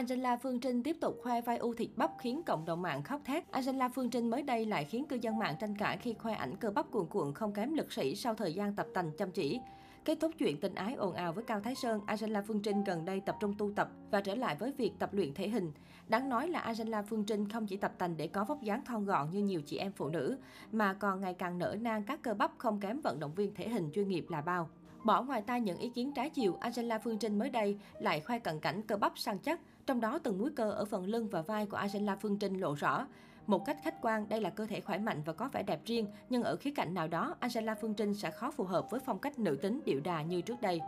Angela Phương Trinh tiếp tục khoe vai u thịt bắp khiến cộng đồng mạng khóc thét. Angela Phương Trinh mới đây lại khiến cư dân mạng tranh cãi khi khoe ảnh cơ bắp cuồn cuộn không kém lực sĩ sau thời gian tập tành chăm chỉ. Kết thúc chuyện tình ái ồn ào với Cao Thái Sơn, Angela Phương Trinh gần đây tập trung tu tập và trở lại với việc tập luyện thể hình. Đáng nói là Angela Phương Trinh không chỉ tập tành để có vóc dáng thon gọn như nhiều chị em phụ nữ, mà còn ngày càng nở nang các cơ bắp không kém vận động viên thể hình chuyên nghiệp là bao. Bỏ ngoài tai những ý kiến trái chiều, Angela Phương Trinh mới đây lại khoe cận cảnh cơ bắp săn chắc, trong đó từng múi cơ ở phần lưng và vai của Angela Phương Trinh lộ rõ. Một cách khách quan, đây là cơ thể khỏe mạnh và có vẻ đẹp riêng, nhưng ở khía cạnh nào đó, Angela Phương Trinh sẽ khó phù hợp với phong cách nữ tính điệu đà như trước đây.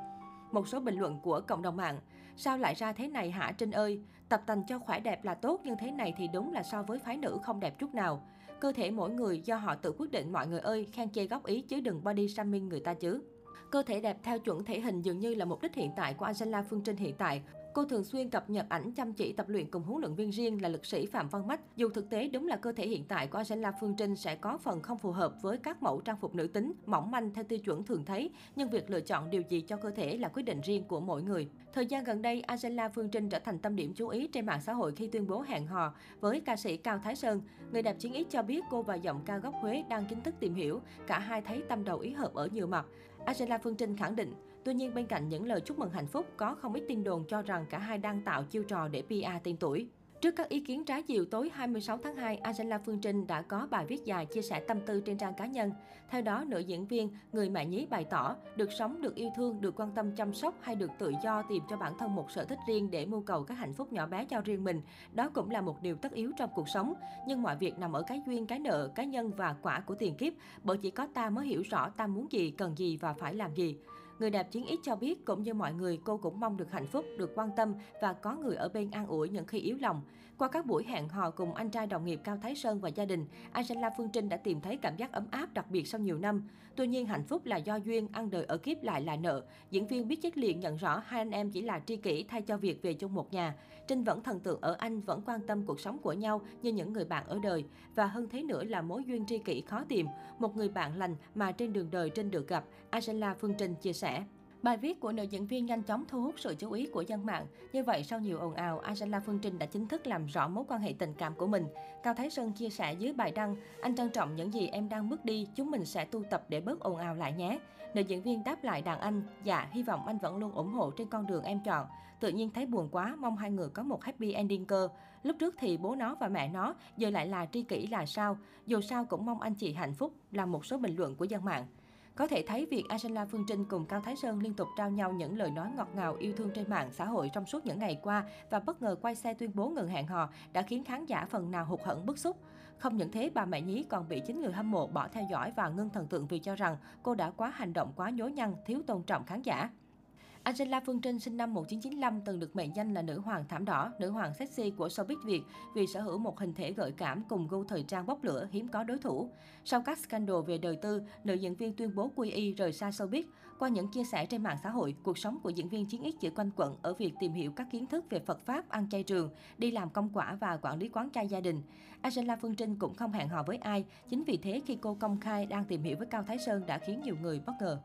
Một số bình luận của cộng đồng mạng. Sao lại ra thế này hả Trinh ơi? Tập tành cho khỏe đẹp là tốt nhưng thế này thì đúng là so với phái nữ không đẹp chút nào. Cơ thể mỗi người do họ tự quyết định mọi người ơi, khen chê góp ý chứ đừng body shaming người ta chứ. Cơ thể đẹp theo chuẩn thể hình dường như là mục đích hiện tại của Angela Phương Trinh hiện tại. Cô thường xuyên cập nhật ảnh chăm chỉ tập luyện cùng huấn luyện viên riêng là lực sĩ Phạm Văn Mách. Dù thực tế đúng là cơ thể hiện tại của Angela Phương Trinh sẽ có phần không phù hợp với các mẫu trang phục nữ tính, mỏng manh theo tiêu chuẩn thường thấy, nhưng việc lựa chọn điều gì cho cơ thể là quyết định riêng của mỗi người. Thời gian gần đây, Angela Phương Trinh trở thành tâm điểm chú ý trên mạng xã hội khi tuyên bố hẹn hò với ca sĩ Cao Thái Sơn. Người đẹp chiến ý cho biết cô và giọng ca gốc Huế đang chính thức tìm hiểu, cả hai thấy tâm đầu ý hợp ở nhiều mặt. Angela Phương Trinh khẳng định, tuy nhiên bên cạnh những lời chúc mừng hạnh phúc, có không ít tin đồn cho rằng cả hai đang tạo chiêu trò để PR tên tuổi. Trước các ý kiến trái chiều tối 26 tháng 2, Angela Phương Trinh đã có bài viết dài chia sẻ tâm tư trên trang cá nhân. Theo đó, nữ diễn viên, người mẹ nhí bày tỏ, được sống, được yêu thương, được quan tâm chăm sóc hay được tự do tìm cho bản thân một sở thích riêng để mưu cầu các hạnh phúc nhỏ bé cho riêng mình. Đó cũng là một điều tất yếu trong cuộc sống. Nhưng mọi việc nằm ở cái duyên, cái nợ, cá nhân và quả của tiền kiếp, bởi chỉ có ta mới hiểu rõ ta muốn gì, cần gì và phải làm gì. Người đẹp chiến ít cho biết, cũng như mọi người, cô cũng mong được hạnh phúc, được quan tâm và có người ở bên an ủi những khi yếu lòng. Qua các buổi hẹn hò cùng anh trai đồng nghiệp Cao Thái Sơn và gia đình, Angela Phương Trinh đã tìm thấy cảm giác ấm áp đặc biệt sau nhiều năm. Tuy nhiên, hạnh phúc là do duyên, ăn đời ở kiếp lại là nợ. Diễn viên biết chất liền nhận rõ hai anh em chỉ là tri kỷ thay cho việc về chung một nhà. Trinh vẫn thần tượng ở anh, vẫn quan tâm cuộc sống của nhau như những người bạn ở đời. Và hơn thế nữa là mối duyên tri kỷ khó tìm, một người bạn lành mà trên đường đời Trinh được gặp, Angela Phương Trinh chia sẻ. Bài viết của nữ diễn viên nhanh chóng thu hút sự chú ý của dân mạng. Như vậy, sau nhiều ồn ào, Angela Phương Trinh đã chính thức làm rõ mối quan hệ tình cảm của mình. Cao Thái Sơn chia sẻ dưới bài đăng, anh trân trọng những gì em đang bước đi, chúng mình sẽ tu tập để bớt ồn ào lại nhé. Nữ diễn viên đáp lại đàn anh, dạ, hy vọng anh vẫn luôn ủng hộ trên con đường em chọn. Tự nhiên thấy buồn quá, mong hai người có một happy ending cơ. Lúc trước thì bố nó và mẹ nó, giờ lại là tri kỷ là sao? Dù sao cũng mong anh chị hạnh phúc, là một số bình luận của dân mạng. Có thể thấy việc Angela Phương Trinh cùng Cao Thái Sơn liên tục trao nhau những lời nói ngọt ngào yêu thương trên mạng xã hội trong suốt những ngày qua và bất ngờ quay xe tuyên bố ngừng hẹn hò đã khiến khán giả phần nào hụt hẫng bức xúc. Không những thế, bà mẹ nhí còn bị chính người hâm mộ bỏ theo dõi và ngưng thần tượng vì cho rằng cô đã quá hành động quá nhố nhăng, thiếu tôn trọng khán giả. Angela Phương Trinh sinh năm 1995 từng được mệnh danh là nữ hoàng thảm đỏ, nữ hoàng sexy của showbiz Việt vì sở hữu một hình thể gợi cảm cùng gu thời trang bốc lửa hiếm có đối thủ. Sau các scandal về đời tư, nữ diễn viên tuyên bố quy y rời xa showbiz. Qua những chia sẻ trên mạng xã hội, cuộc sống của diễn viên chiến ích chỉ quanh quẩn ở việc tìm hiểu các kiến thức về Phật pháp, ăn chay trường, đi làm công quả và quản lý quán chay gia đình. Angela Phương Trinh cũng không hẹn hò với ai, chính vì thế khi cô công khai đang tìm hiểu với Cao Thái Sơn đã khiến nhiều người bất ngờ.